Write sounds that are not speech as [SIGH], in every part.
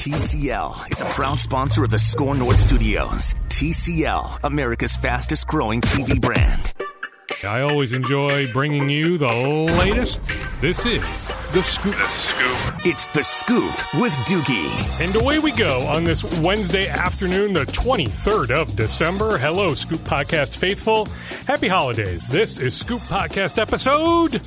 TCL is a proud sponsor of the SKOR North Studios. TCL, America's fastest growing TV brand. I always enjoy bringing you the latest. This is The Scoop. The Scoop. It's The Scoop with Doogie. And away we go on this Wednesday afternoon, the 23rd of December. Hello, Scoop Podcast faithful. Happy holidays. This is Scoop Podcast episode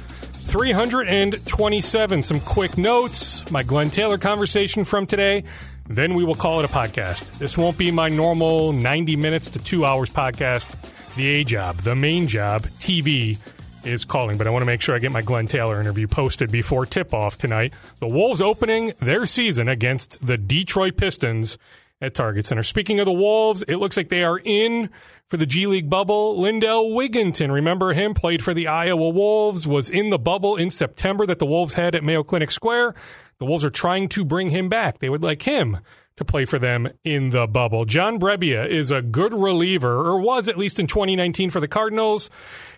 327. Some quick notes, my Glen Taylor conversation from today. Then we will call it a podcast. This won't be my normal 90 minutes to two hours podcast. The A job, the main job, TV is calling, but I want to make sure I get my Glen Taylor interview posted before tip off tonight. The Wolves opening their season against the Detroit Pistons at Target Center. Speaking of the Wolves, it looks like they are in for the G League bubble. Lindell Wigginton, remember him, played for the Iowa Wolves, was in the bubble in September that the Wolves had at Mayo Clinic Square. The Wolves are trying to bring him back. They would like him to play for them in the bubble. John Brebbia is a good reliever, or was at least in 2019 for the Cardinals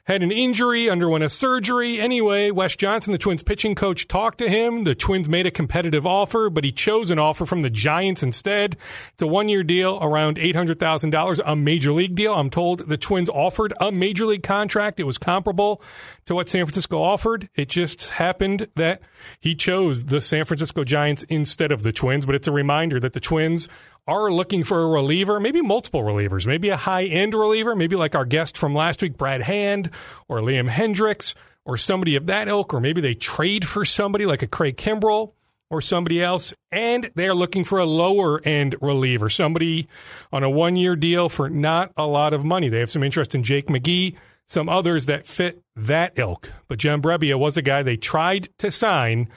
had an injury, underwent a surgery. Anyway, Wes Johnson, the Twins pitching coach, talked to him. The Twins made a competitive offer, but he chose an offer from the Giants instead. It's a one year deal, around $800,000, a major league deal. I'm told the Twins offered a major league contract. It was comparable to what San Francisco offered. It just happened that he chose the San Francisco Giants instead of the Twins, but it's a reminder that the Twins are looking for a reliever, maybe multiple relievers, maybe a high end reliever, maybe like our guest from last week, Brad Hand or Liam Hendriks or somebody of that ilk, or maybe they trade for somebody like a Craig Kimbrel or somebody else, and they're looking for a lower end reliever, somebody on a one year deal for not a lot of money. They have some interest in Jake McGee, some others that fit that ilk. But John Brebbia was a guy they tried to sign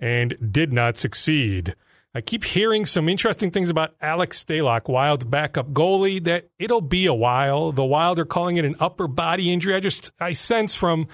and did not succeed. I keep hearing some interesting things about Alex Stalock, Wild's backup goalie, that it'll be a while. The Wild are calling it an upper body injury. I just, I sense from,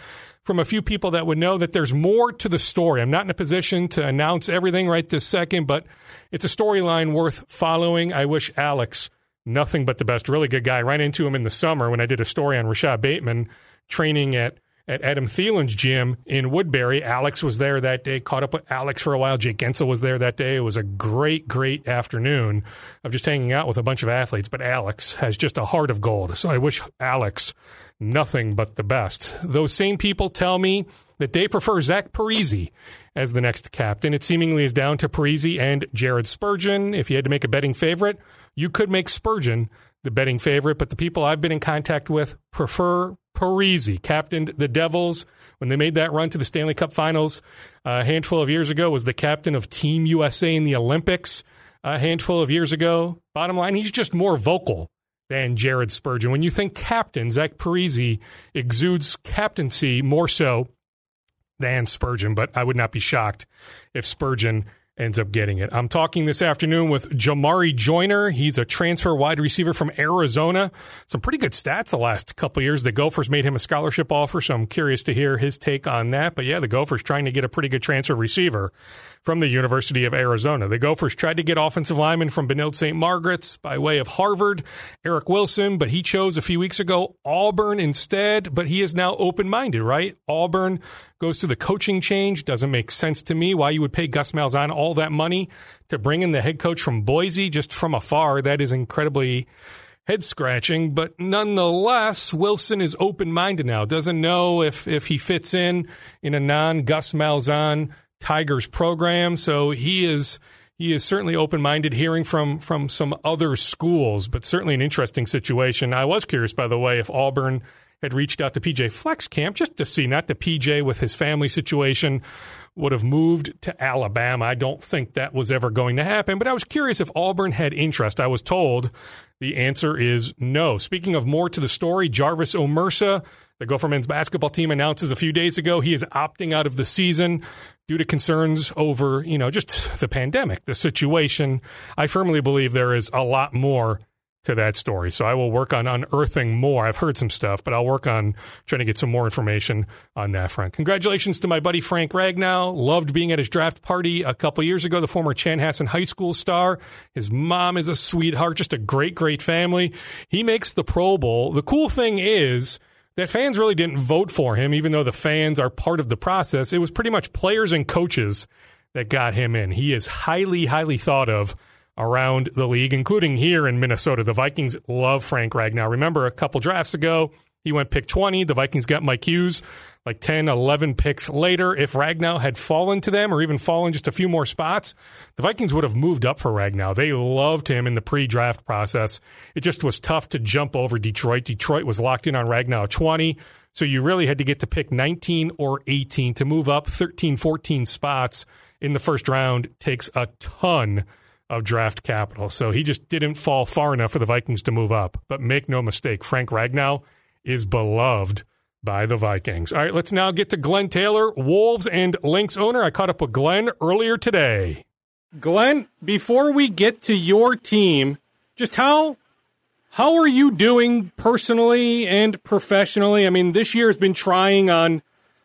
from a few people that would know that there's more to the story. I'm not in a position to announce everything right this second, but it's a storyline worth following. I wish Alex nothing but the best. Really good guy. Ran into him in the summer when I did a story on Rashod Bateman training at at Adam Thielen's gym in Woodbury. Alex was there that day, caught up with Alex for a while. Jake Guentzel was there that day. It was a great, great afternoon of just hanging out with a bunch of athletes. But Alex has just a heart of gold. So I wish Alex nothing but the best. Those same people tell me that they prefer Zach Parise as the next captain. It seemingly is down to Parise and Jared Spurgeon. If you had to make a betting favorite, you could make Spurgeon the betting favorite, but the people I've been in contact with prefer Parise, captained the Devils when they made that run to the Stanley Cup Finals uh, a handful of years ago. Was the captain of Team USA in the Olympics a handful of years ago. Bottom line, he's just more vocal than Jared Spurgeon. When you think captain, Zach Parise exudes captaincy more so than Spurgeon, but I would not be shocked if Spurgeon ends up getting it. I'm talking this afternoon with Jamarye Joiner. He's a transfer wide receiver from Arizona. Some pretty good stats the last couple years. The Gophers made him a scholarship offer, so I'm curious to hear his take on that. But yeah, the Gophers trying to get a pretty good transfer receiver from the University of Arizona. The Gophers tried to get offensive lineman from Benilde St. Margaret's by way of Harvard, Eric Wilson, but he chose a few weeks ago Auburn instead. But he is now open minded, right? Auburn goes through the coaching change. Doesn't make sense to me why you would pay Gus Malzahn all that money to bring in the head coach from Boise just from afar. That is incredibly head scratching, but nonetheless, Wilson is open minded now. Doesn't know if if he fits in in a non Gus Malzahn Tigers program. So he is he is certainly open minded, hearing from from some other schools, but certainly an interesting situation. I was curious, by the way, if Auburn had reached out to PJ Fleck's camp just to see, not the PJ with his family situation would have moved to Alabama. I don't think that was ever going to happen, but I was curious if Auburn had interest. I was told the answer is no. Speaking of more to the story, Jarvis Omersa, the Gopher men's basketball team announces a few days ago he is opting out of the season due to concerns over, you know, just the pandemic, the situation. I firmly believe there is a lot more to that story. So I will work on unearthing more. I've heard some stuff, but I'll work on trying to get some more information on that front. Congratulations to my buddy Frank Ragnow. Loved being at his draft party a couple years ago. The former Chanhassen High School star. His mom is a sweetheart, just a great, great family. He makes the Pro Bowl. The cool thing is that fans really didn't vote for him, even though the fans are part of the process. It was pretty much players and coaches that got him in. He is highly, highly thought of around the league, including here in Minnesota. The Vikings love Frank Ragnow. Remember, a couple drafts ago, he went pick 20. The Vikings got Mike Hughes like 10, 11 picks later. If Ragnow had fallen to them or even fallen just a few more spots, the Vikings would have moved up for Ragnow. They loved him in the pre draft process. It just was tough to jump over Detroit. Detroit was locked in on Ragnow 20. So you really had to get to pick 19 or 18 to move up 13, 14 spots in the first round takes a ton of draft capital. So he just didn't fall far enough for the Vikings to move up. But make no mistake, Frank Ragnow is beloved by the Vikings. All right, let's now get to Glen Taylor, Wolves and Lynx owner. I caught up with Glen earlier today. Glen, before we get to your team, just how how are you doing personally and professionally? I mean, this year has been trying on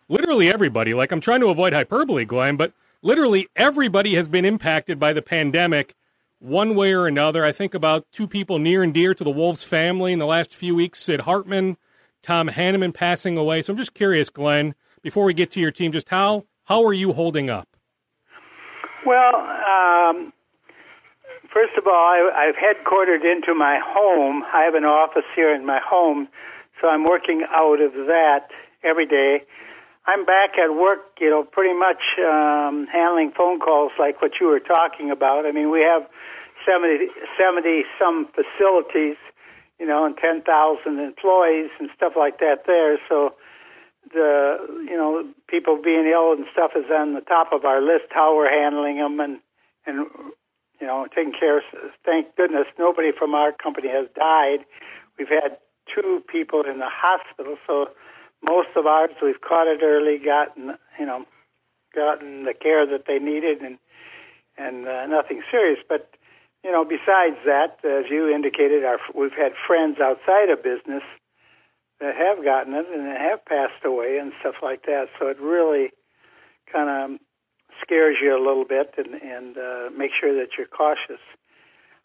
literally everybody. Like I'm trying to avoid hyperbole, Glen, but literally everybody has been impacted by the pandemic one way or another. I think about two people near and dear to the Wolves family in the last few weeks Sid Hartman, Tom Hanneman passing away. So I'm just curious, Glen, before we get to your team, just how, how are you holding up? Well, um, first of all, I, I've headquartered into my home. I have an office here in my home, so I'm working out of that every day. I'm back at work, you know, pretty much um, handling phone calls like what you were talking about. I mean, we have 70, 70 some facilities, you know, and 10,000 employees and stuff like that there. So the, you know, people being ill and stuff is on the top of our list, how we're handling them and, and, you know, taking care of, thank goodness nobody from our company has died. We've had two people in the hospital, so most of ours we've caught it early, gotten you know, gotten the care that they needed, and and uh, nothing serious. But you know, besides that, as you indicated, our we've had friends outside of business that have gotten it and have passed away and stuff like that. So it really kind of scares you a little bit and and uh, make sure that you're cautious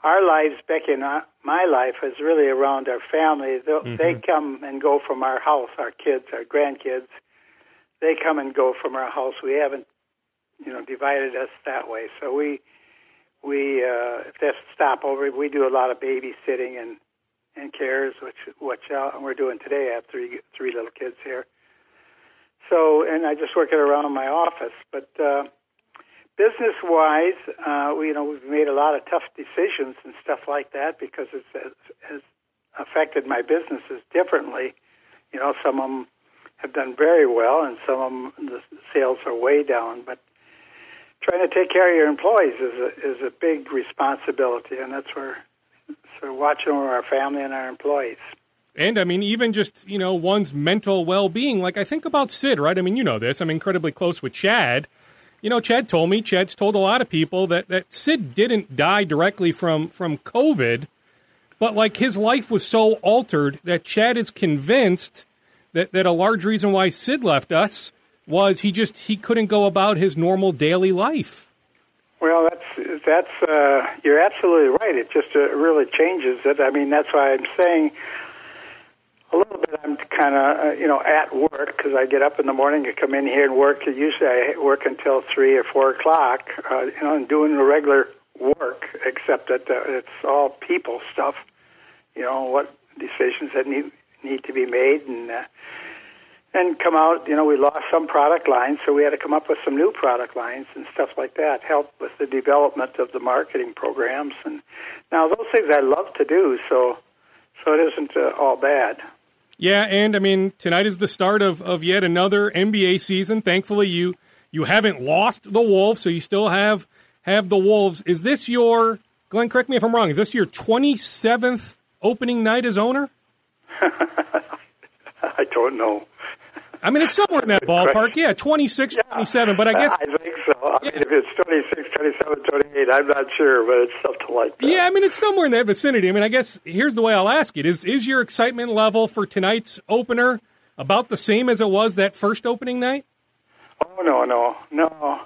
our lives, Becky and my life, is really around our family. Mm-hmm. They come and go from our house. Our kids, our grandkids, they come and go from our house. We haven't, you know, divided us that way. So we, we, uh, if that's stopover, we do a lot of babysitting and and cares, which which uh, we're doing today. I have three three little kids here. So, and I just work it around in my office, but. uh business wise, uh, we, you know, we've made a lot of tough decisions and stuff like that because it's has, has affected my businesses differently. You know, some of them have done very well, and some of them the sales are way down. But trying to take care of your employees is a is a big responsibility, and that's where so watching over our family and our employees. And I mean, even just you know one's mental well being. Like I think about Sid, right? I mean, you know this. I'm incredibly close with Chad you know, Chad told me, Chad's told a lot of people that, that Sid didn't die directly from, from COVID, but like his life was so altered that Chad is convinced that, that a large reason why Sid left us was he just he couldn't go about his normal daily life. Well, that's that's uh, you're absolutely right. It just uh, really changes it. I mean, that's why I'm saying a little bit. I'm kind of uh, you know at work because I get up in the morning and come in here and work. Usually I work until three or four o'clock. Uh, you know, and doing the regular work, except that uh, it's all people stuff. You know what decisions that need need to be made and. Uh, and come out, you know, we lost some product lines, so we had to come up with some new product lines and stuff like that, help with the development of the marketing programs. And now those things I love to do, so so it isn't uh, all bad. Yeah, and I mean tonight is the start of, of yet another NBA season. Thankfully, you you haven't lost the Wolves, so you still have have the Wolves. Is this your Glen? Correct me if I'm wrong. Is this your 27th opening night as owner? [LAUGHS] I don't know. I mean, it's somewhere in that ballpark. Yeah, 26, yeah, 27. But I guess. I think so. I yeah. mean, if it's 26, 27, 28, I'm not sure, but it's something like that. Yeah, I mean, it's somewhere in that vicinity. I mean, I guess here's the way I'll ask it Is, is your excitement level for tonight's opener about the same as it was that first opening night? Oh, no, no, no.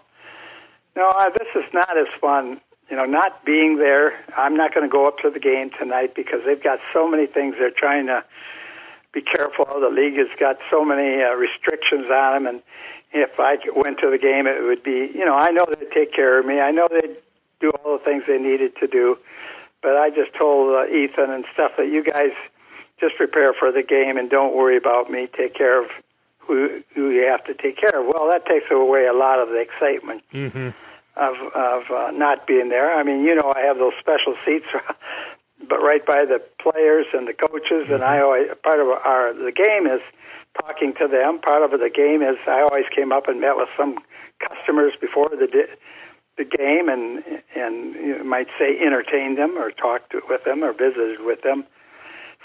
No, uh, this is not as fun. You know, not being there, I'm not going to go up to the game tonight because they've got so many things they're trying to be careful. The league has got so many uh, restrictions on them, and if I went to the game, it would be, you know, I know they'd take care of me. I know they'd do all the things they needed to do. But I just told uh, Ethan and stuff that you guys just prepare for the game and don't worry about me. Take care of who, who you have to take care of. Well, that takes away a lot of the excitement Mm-hmm. of of uh, not being there. I mean, you know, I have those special seats, [LAUGHS] but right by the players and the coaches, and I always part of our the game is talking to them. Part of the game is I always came up and met with some customers before the di- the game, and and you might say entertained them or talked to, with them or visited with them.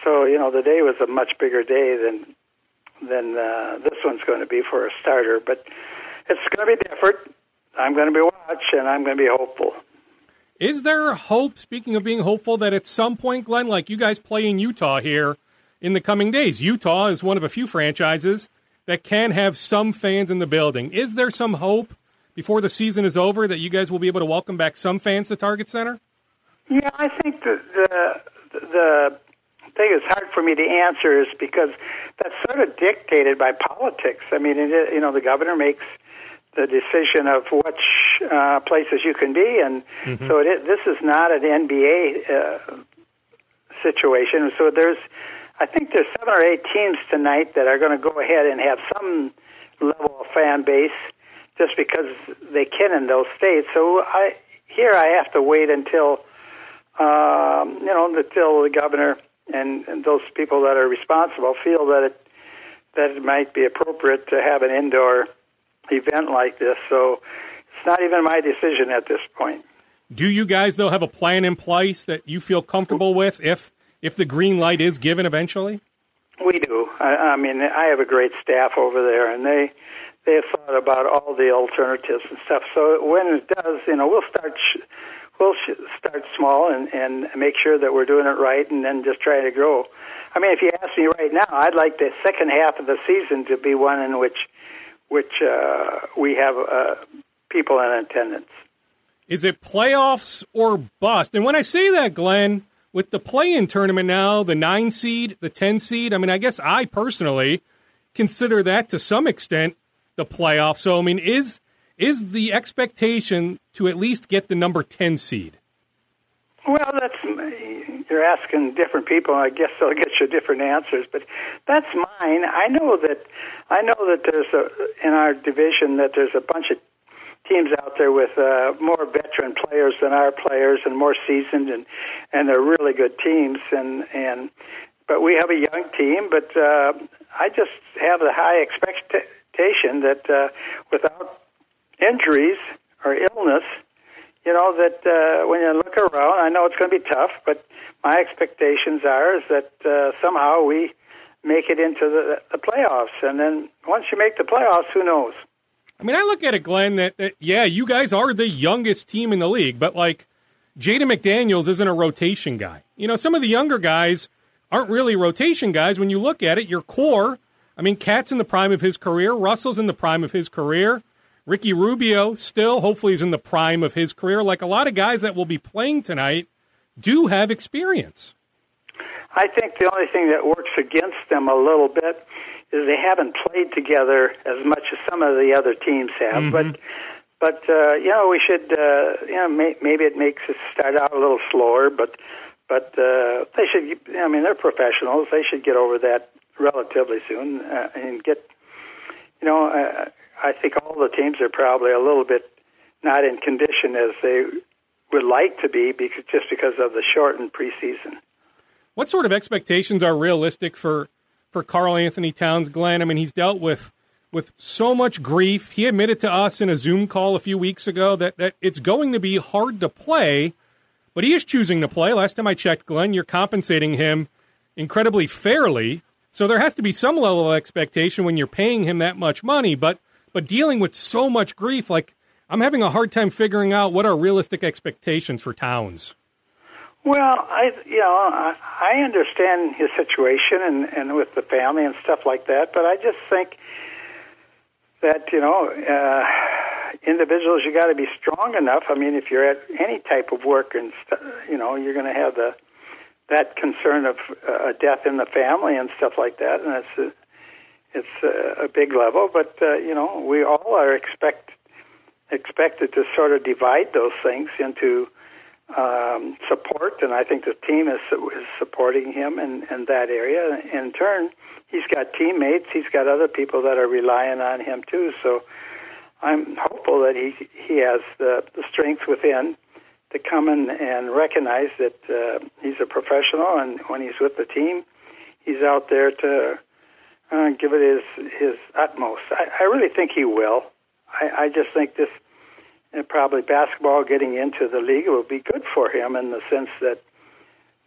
So you know, the day was a much bigger day than than uh, this one's going to be for a starter, but it's going to be different. I'm going to be watch, and I'm going to be hopeful. Is there hope, speaking of being hopeful, that at some point, Glen, like you guys play in Utah here in the coming days, Utah is one of a few franchises that can have some fans in the building. Is there some hope before the season is over that you guys will be able to welcome back some fans to Target Center? Yeah, I think the the, the thing is hard for me to answer is because that's sort of dictated by politics. I mean, it, you know, the governor makes the decision of which uh, places you can be, and so it is, this is not an NBA uh, situation. So there's, I think there's seven or eight teams tonight that are going to go ahead and have some level of fan base just because they can in those states. So I here I have to wait until um, you know until the governor and, and those people that are responsible feel that it that it might be appropriate to have an indoor event like this. So it's not even my decision at this point. Do you guys though have a plan in place that you feel comfortable with if if the green light is given eventually? We do. I, I mean, I have a great staff over there, and they they have thought about all the alternatives and stuff. So when it does, you know, we'll start sh- we'll sh- start small and and make sure that we're doing it right, and then just try to grow. I mean, if you ask me right now, I'd like the second half of the season to be one in which which uh, we have uh, people in attendance. Is it playoffs or bust? And when I say that, Glen, with the play-in tournament now, the nine seed, the ten seed, I mean, I guess I personally consider that to some extent the playoff. So, I mean, is is the expectation to at least get the number ten seed? Well, that's you're asking different people. I guess they'll get you different answers, but that's mine. I know that I know that there's a in our division that there's a bunch of teams out there with uh, more veteran players than our players and more seasoned, and and they're really good teams. And and but we have a young team. But uh, I just have the high expectation that uh, without injuries or illness you know that uh, when you look around, I know it's going to be tough, but my expectations are is that uh, somehow we make it into the, the playoffs, and then once you make the playoffs, who knows? I mean, I look at it, Glen. That, that yeah, you guys are the youngest team in the league, but like Jaden McDaniels isn't a rotation guy. You know, some of the younger guys aren't really rotation guys. When you look at it, your core. I mean, KAT's in the prime of his career. Russell's in the prime of his career. Ricky Rubio still, hopefully, is in the prime of his career. Like a lot of guys that will be playing tonight do have experience. I think the only thing that works against them a little bit is they haven't played together as much as some of the other teams have. Mhm. But but uh, you know we should uh, you know may, maybe it makes us start out a little slower, but but uh, they should. I mean they're professionals. They should get over that relatively soon uh, and get you know. Uh, I think all the teams are probably a little bit not in condition as they would like to be because just because of the shortened preseason. What sort of expectations are realistic for for Karl-Anthony Towns, Glen? I mean, he's dealt with with so much grief. He admitted to us in a Zoom call a few weeks ago that that it's going to be hard to play, but he is choosing to play. Last time I checked, Glen, you're compensating him incredibly fairly. So there has to be some level of expectation when you're paying him that much money, but but dealing with so much grief, like I'm having a hard time figuring out what are realistic expectations for Towns. Well, I you know I, I understand his situation and and with the family and stuff like that, but I just think that you know uh, individuals you got to be strong enough. I mean, if you're at any type of work and st- you know you're going to have the that concern of uh, death in the family and stuff like that, and it's uh, it's a, a big level, but uh, you know we all are expect expected to sort of divide those things into um, support, and I think the team is, is supporting him in, in that area. In turn, he's got teammates, he's got other people that are relying on him too. So I'm hopeful that he he has the, the strength within to come in and recognize that uh, he's a professional, and when he's with the team, he's out there to uh, give it his his utmost. I, I really think he will. I, I just think this and probably basketball getting into the league will be good for him in the sense that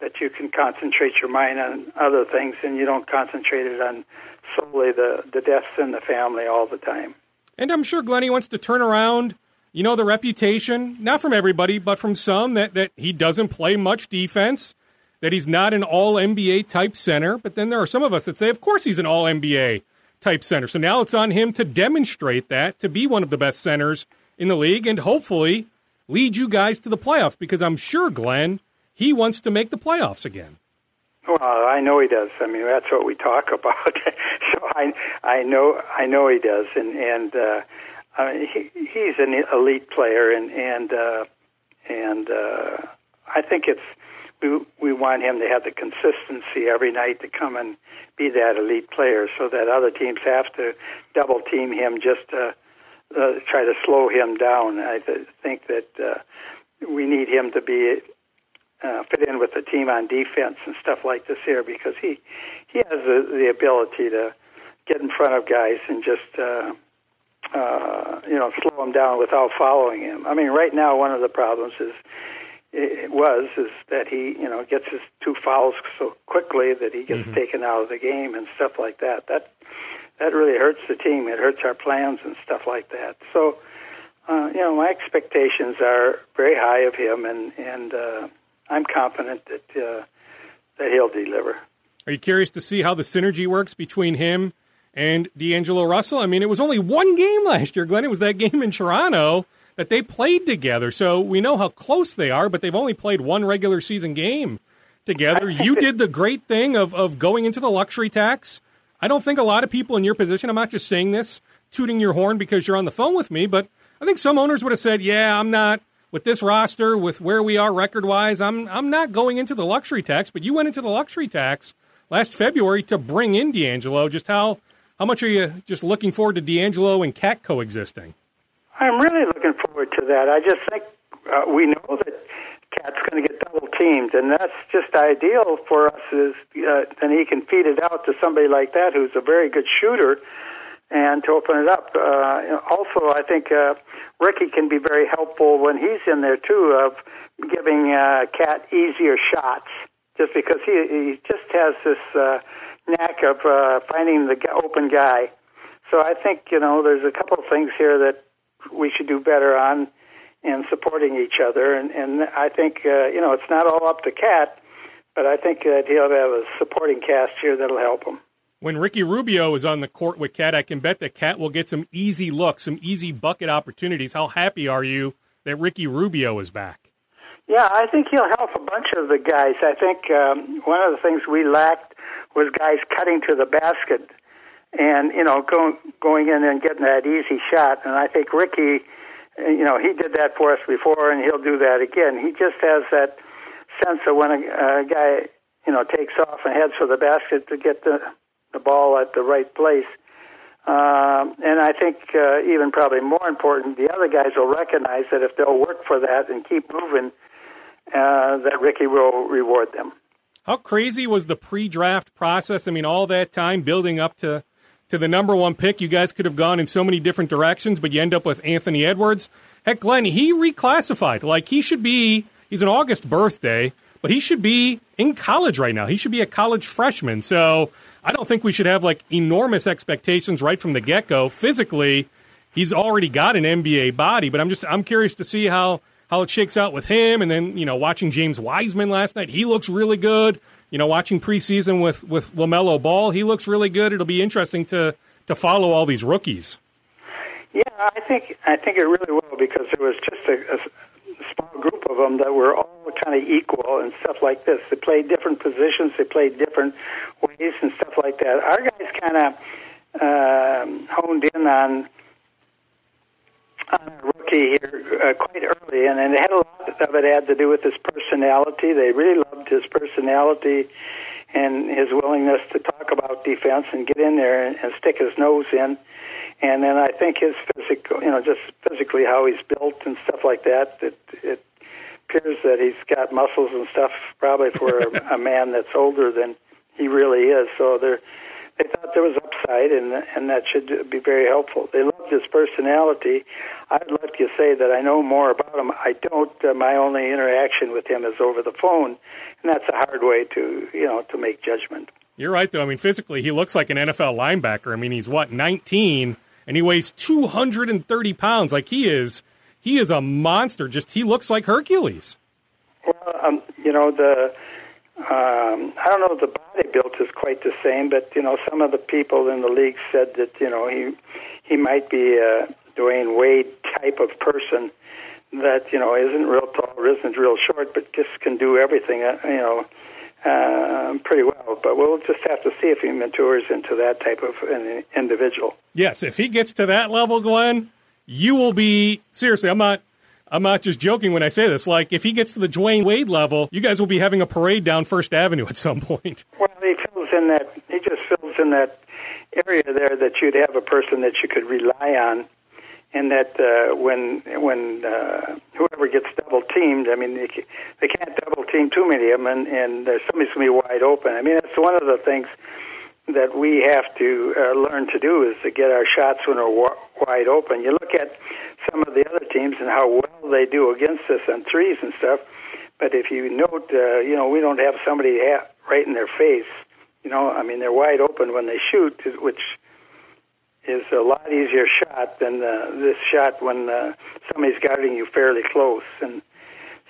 that you can concentrate your mind on other things and you don't concentrate it on solely the the deaths in the family all the time. And I'm sure Glennie wants to turn around, you know, the reputation, not from everybody, but from some that that he doesn't play much defense, that he's not an all NBA type center, but then there are some of us that say of course he's an all NBA type center. So now it's on him to demonstrate that to be one of the best centers in the league and hopefully lead you guys to the playoffs because I'm sure, Glen, he wants to make the playoffs again. Well, I know he does. I mean, that's what we talk about. [LAUGHS] so I, I know, I know he does, and and uh, I mean, he, he's an elite player, and and uh, and uh, I think it's we we want him to have the consistency every night to come and be that elite player, so that other teams have to double team him just to uh, try to slow him down. I th- think that uh, we need him to be uh, fit in with the team on defense and stuff like this here because he he has the, the ability to get in front of guys and just uh, uh, you know slow them down without following him. I mean, right now one of the problems is it was is that he you know gets his two fouls so quickly that he gets mm-hmm. taken out of the game and stuff like that. That that really hurts the team. It hurts our plans and stuff like that. So, uh, you know, my expectations are very high of him, and and uh, I'm confident that uh, that he'll deliver. Are you curious to see how the synergy works between him and D'Angelo Russell? I mean, it was only one game last year, Glen. It was that game in Toronto that they played together. So we know how close they are, but they've only played one regular season game together. You did the great thing of, of going into the luxury tax I don't think a lot of people in your position, I'm not just saying this, tooting your horn because you're on the phone with me, but I think some owners would have said, yeah, I'm not with this roster, with where we are record wise, I'm I'm not going into the luxury tax, but you went into the luxury tax last February to bring in D'Angelo. Just how how much are you just looking forward to D'Angelo and KAT coexisting? I'm really looking forward to that. I just think uh, we know that KAT's going to get double teamed, and that's just ideal for us. Is uh, then he can feed it out to somebody like that who's a very good shooter, and to open it up. Uh, also, I think uh, Ricky can be very helpful when he's in there too, of giving uh, KAT easier shots, just because he he just has this uh, knack of uh, finding the open guy. So I think you know there's a couple of things here that we should do better on and supporting each other. And, and I think, uh, you know, it's not all up to KAT, but I think that he'll have a supporting cast here that'll help him. When Ricky Rubio is on the court with KAT, I can bet that KAT will get some easy looks, some easy bucket opportunities. How happy are you that Ricky Rubio is back? Yeah, I think he'll help a bunch of the guys. I think um, one of the things we lacked was guys cutting to the basket and you know going going in and getting that easy shot. And I think Ricky you know, he did that for us before, and he'll do that again. He just has that sense of when a, a guy, you know, takes off and heads for the basket to get the the ball at the right place. Um, and I think uh, even probably more important, the other guys will recognize that if they'll work for that and keep moving, uh, that Ricky will reward them. How crazy was the pre-draft process? I mean, all that time building up to to the number one pick. You guys could have gone in so many different directions, but you end up with Anthony Edwards. Heck, Glen, he reclassified. Like he should be, he's an August birthday, but he should be in college right now. He should be a college freshman. So I don't think we should have like enormous expectations right from the get go. Physically, he's already got an NBA body, but I'm just I'm curious to see how how it shakes out with him. And then you know, watching James Wiseman last night, he looks really good you know, watching preseason with with LaMelo Ball, he looks really good. It'll be interesting to to follow all these rookies. Yeah, I think I think it really will because it was just a, a small group of them that were all kind of equal and stuff like this. They played different positions, they played different ways and stuff like that. Our guys kind of um, honed in on on a rookie here uh, quite early, and, and it had a lot of it had to do with his personality. They really loved his personality and his willingness to talk about defense and get in there and, and stick his nose in. And then I think his physical, you know, just physically how he's built and stuff like that. It, it appears that he's got muscles and stuff, probably for a, [LAUGHS] a man that's older than he really is. So they're they thought there was and and that should be very helpful. They loved his personality. I'd love to say that I know more about him. I don't. Uh, my only interaction with him is over the phone, and that's a hard way to you know to make judgment. You're right, though. I mean, physically, he looks like an NFL linebacker. I mean, he's what 19, and he weighs 230 pounds. Like he is, he is a monster. Just he looks like Hercules. Well, um, you know the um, I don't know if the body built is quite the same, but you know, some of the people in the league said that you know he he might be a Dwyane Wade type of person that you know isn't real tall, or isn't real short, but just can do everything. Uh, you know, uh, pretty well. But we'll just have to see if he matures into that type of an individual. Yes, if he gets to that level, Glen, you will be seriously. I'm not I'm not just joking when I say this. Like, if he gets to the Dwyane Wade level, you guys will be having a parade down First Avenue at some point. [LAUGHS] Well, he fills in that. He just fills in that area there that you'd have a person that you could rely on, and that uh, when when uh, whoever gets double teamed, I mean, they, they can't double team too many of them, and, and uh, somebody's to be wide open. I mean, that's one of the things that we have to uh, learn to do is to get our shots when they're wa- wide open. You look at some of the other teams and how well they do against us on threes and stuff. But if you note, uh, you know, we don't have somebody ha- right in their face. You know, I mean, they're wide open when they shoot, which is a lot easier shot than uh, this shot when uh, somebody's guarding you fairly close. And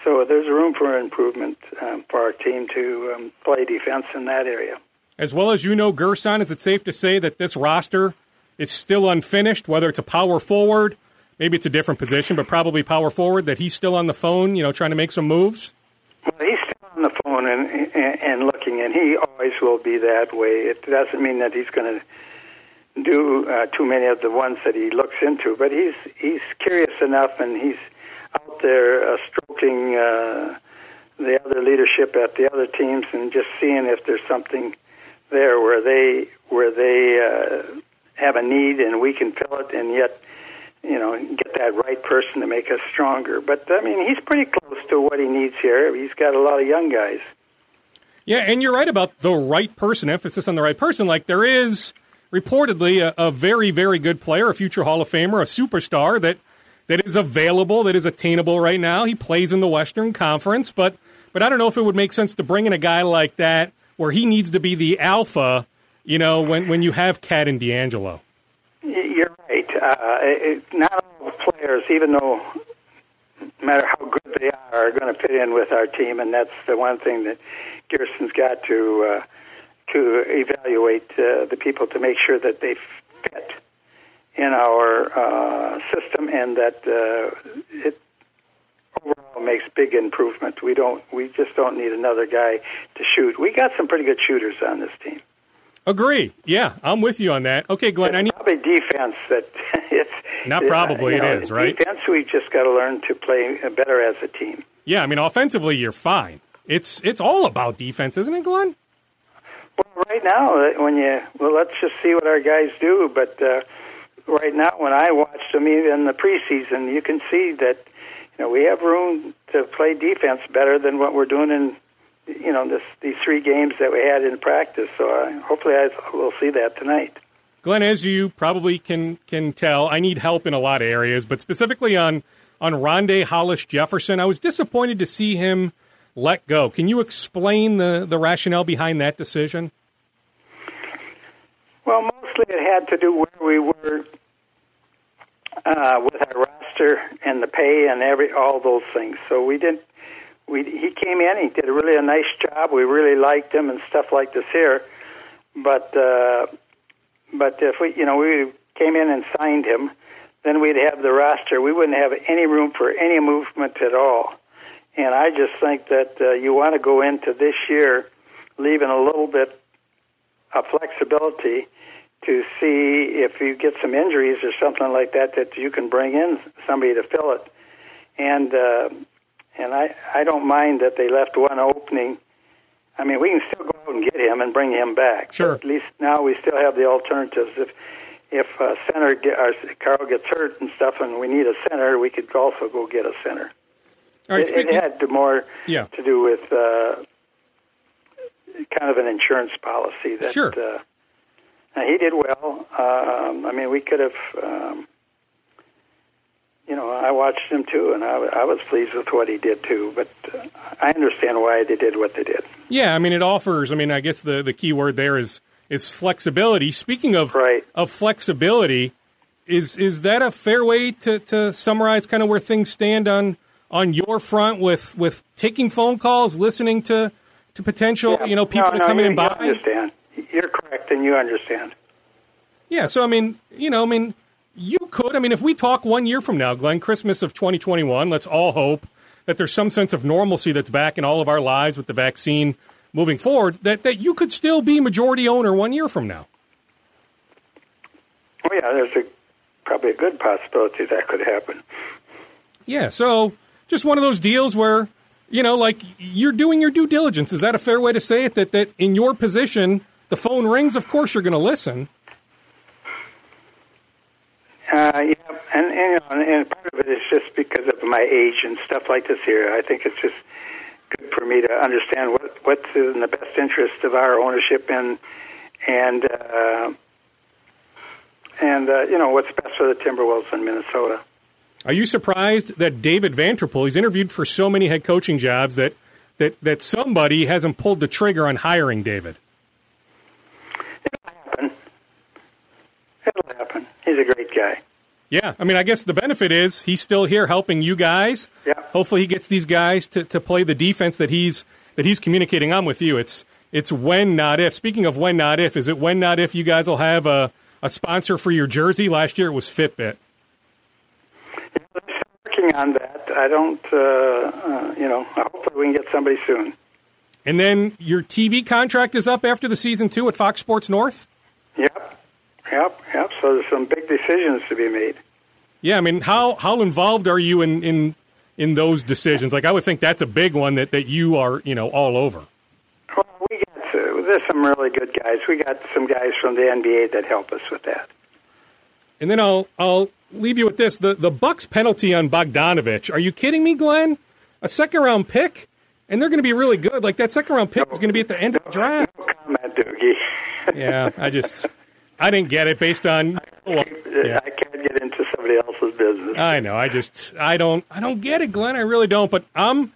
so there's room for improvement um, for our team to um, play defense in that area. As well as you know, Gersson, is it safe to say that this roster is still unfinished, whether it's a power forward maybe it's a different position, but probably power forward, that he's still on the phone, you know, trying to make some moves? Well, he's still on the phone and, and, and looking, and he always will be that way. It doesn't mean that he's going to do uh, too many of the ones that he looks into, but he's he's curious enough, and he's out there uh, stroking uh, the other leadership at the other teams, and just seeing if there's something there where they where they uh, have a need and we can fill it, and yet you know, get that right person to make us stronger. But I mean, he's pretty close to what he needs here. He's got a lot of young guys. Yeah, and you're right about the right person. Emphasis on the right person. Like there is reportedly a, a very, very good player, a future Hall of Famer, a superstar that that is available, that is attainable right now. He plays in the Western Conference, but but I don't know if it would make sense to bring in a guy like that where he needs to be the alpha. You know, when when you have KAT and D'Angelo. You're right. Uh, it, not all players, even though no matter how good they are, are going to fit in with our team, and that's the one thing that Gersson's got to uh, to evaluate uh, the people to make sure that they fit in our uh, system and that uh, it overall makes big improvement. We don't, we just don't need another guy to shoot. We got some pretty good shooters on this team. Agree. Yeah, I'm with you on that. Okay, Glen. It's I need probably defense that [LAUGHS] it's not probably uh, know, it is right. Defense, we've just got to learn to play better as a team. Yeah, I mean, offensively, you're fine. It's it's all about defense, isn't it, Glen? Well, right now, uh, when you well, let's just see what our guys do. But uh, right now, when I watched them, even in the preseason, you can see that you know we have room to play defense better than what we're doing in you know this these three games that we had in practice. So uh, hopefully, I will see that tonight. Glen, as you probably can can tell, I need help in a lot of areas, but specifically on on Rondae Hollis Jefferson, I was disappointed to see him let go. Can you explain the the rationale behind that decision? Well, mostly it had to do where we were uh, with our roster and the pay and every all those things. So we didn't we he came in. He did a really a nice job. We really liked him and stuff like this here. But uh, but if we you know we came in and signed him, then we'd have the roster. We wouldn't have any room for any movement at all. And I just think that uh, you want to go into this year leaving a little bit of flexibility to see if you get some injuries or something like that that you can bring in somebody to fill it. And uh, and I I don't mind that they left one opening. I mean, we can still go out and get him and bring him back. Sure. At least now we still have the alternatives. If if uh, center get, or Karl gets hurt and stuff, and we need a center, we could also go get a center. All right, it, speaking, it had to more Yeah. to do with uh, kind of an insurance policy that Sure. uh, and he did well. Um, I mean, we could have, um, you know, I watched him too, and I, I was pleased with what he did too. But uh, I understand why they did what they did. yeah, I mean, it offers. I mean, I guess the the key word there is is flexibility. Speaking of Right. of flexibility, is is that a fair way to, to summarize kind of where things stand on on your front with with taking phone calls, listening to to potential Yeah. you know people no, that no, come in and buy? understand. You're correct, and you understand. Yeah, so I mean, you know, I mean, you could. I mean, if we talk one year from now, Glen, Christmas of 2021, let's all hope that there's some sense of normalcy that's back in all of our lives with the vaccine moving forward. That that you could still be majority owner one year from now. Oh yeah, there's a probably a good possibility that could happen. Yeah, so just one of those deals where you know, like you're doing your due diligence. Is that a fair way to say it? That that in your position, the phone rings. Of course, you're going to listen. Uh, yeah, and, and, you know, and, and part of it is just because of my age and stuff like this here. I think it's just good for me to understand what what's in the best interest of our ownership and and uh, and uh, you know what's best for the Timberwolves in Minnesota. Are you surprised that David Vanterpool, he's interviewed for so many head coaching jobs that that that somebody hasn't pulled the trigger on hiring David? It'll happen. It'll happen. He's a great guy. Yeah, I mean, I guess the benefit is he's still here helping you guys. Yeah. Hopefully, he gets these guys to, to play the defense that he's that he's communicating on with you. It's it's when not if. Speaking of when not if, is it when not if you guys will have a a sponsor for your jersey? Last year it was Fitbit. I'm working on that. I don't, uh, uh, you know. Hopefully, we can get somebody soon. And then your TV contract is up after the season two at Fox Sports North. Yep, yep, yep. So there's some big decisions to be made. Yeah, I mean, how how involved are you in in in those decisions? Like, I would think that's a big one that that you are you know all over. Well, we got uh, there's some really good guys. We got some guys from the NBA that help us with that. And then I'll I'll leave you with this: the the Bucks penalty on Bogdanovich. Are you kidding me, Glen? A second round pick, and they're going to be really good. Like that second round pick is going to be at the end of the draft. No comment, Doogie. [LAUGHS] Yeah, I just I didn't get it based on. Well, yeah. I can't get into somebody else's business. I know. I just I don't I don't get it, Glen. I really don't. But I'm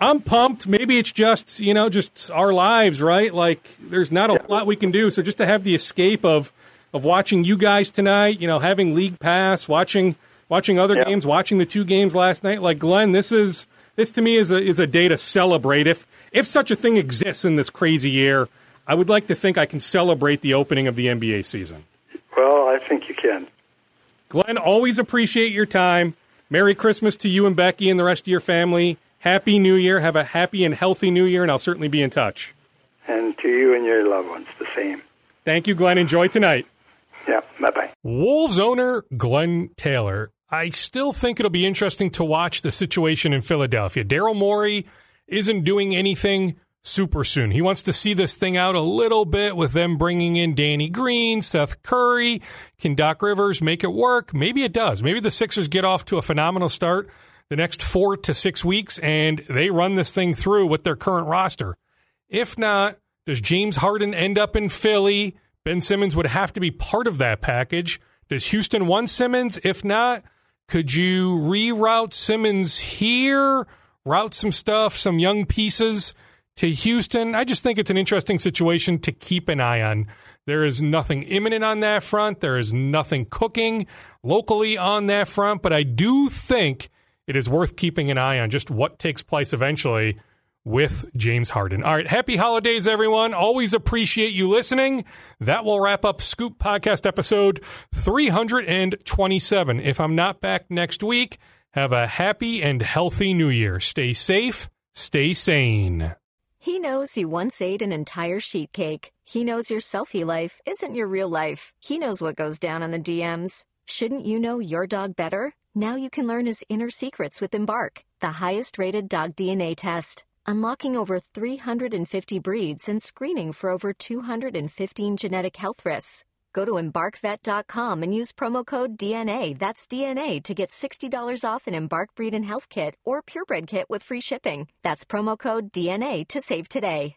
I'm pumped. Maybe it's just you know just our lives, right? Like there's not a lot we can do. So just to have the escape of of watching you guys tonight, you know, having league pass, watching watching other Yeah. games, watching the two games last night. Like Glen, this is this to me is a is a day to celebrate. If if such a thing exists in this crazy year, I would like to think I can celebrate the opening of the NBA season. Well, I think you can. Glen, always appreciate your time. Merry Christmas to you and Becky and the rest of your family. Happy New Year. Have a happy and healthy New Year, and I'll certainly be in touch. And to you and your loved ones, the same. Thank you, Glen. Enjoy tonight. Yeah, bye bye. Wolves owner Glen Taylor. I still think it'll be interesting to watch the situation in Philadelphia. Daryl Morey isn't doing anything super soon. He wants to see this thing out a little bit with them bringing in Danny Green, Seth Curry. Can Doc Rivers make it work? Maybe it does. Maybe the Sixers get off to a phenomenal start the next four to six weeks and they run this thing through with their current roster. If not, does James Harden end up in Philly? Ben Simmons would have to be part of that package. Does Houston want Simmons? If not, could you reroute Simmons here, route some stuff, some young pieces to Houston? I just think it's an interesting situation to keep an eye on. There is nothing imminent on that front. There is nothing cooking locally on that front, but I do think it is worth keeping an eye on just what takes place eventually with James Harden. All right, happy holidays, everyone. Always appreciate you listening. That will wrap up Scoop Podcast episode 327. If I'm not back next week, have a happy and healthy new year. Stay safe, stay sane. He knows you once ate an entire sheet cake. He knows your selfie life isn't your real life. He knows what goes down on the DMs. Shouldn't you know your dog better? Now you can learn his inner secrets with Embark, the highest rated dog DNA test. Unlocking over 350 breeds and screening for over 215 genetic health risks. Go to embarkvet.com and use promo code DNA, that's DNA, to get $60 off an Embark Breed and Health Kit or Purebred Kit with free shipping. That's promo code DNA to save today.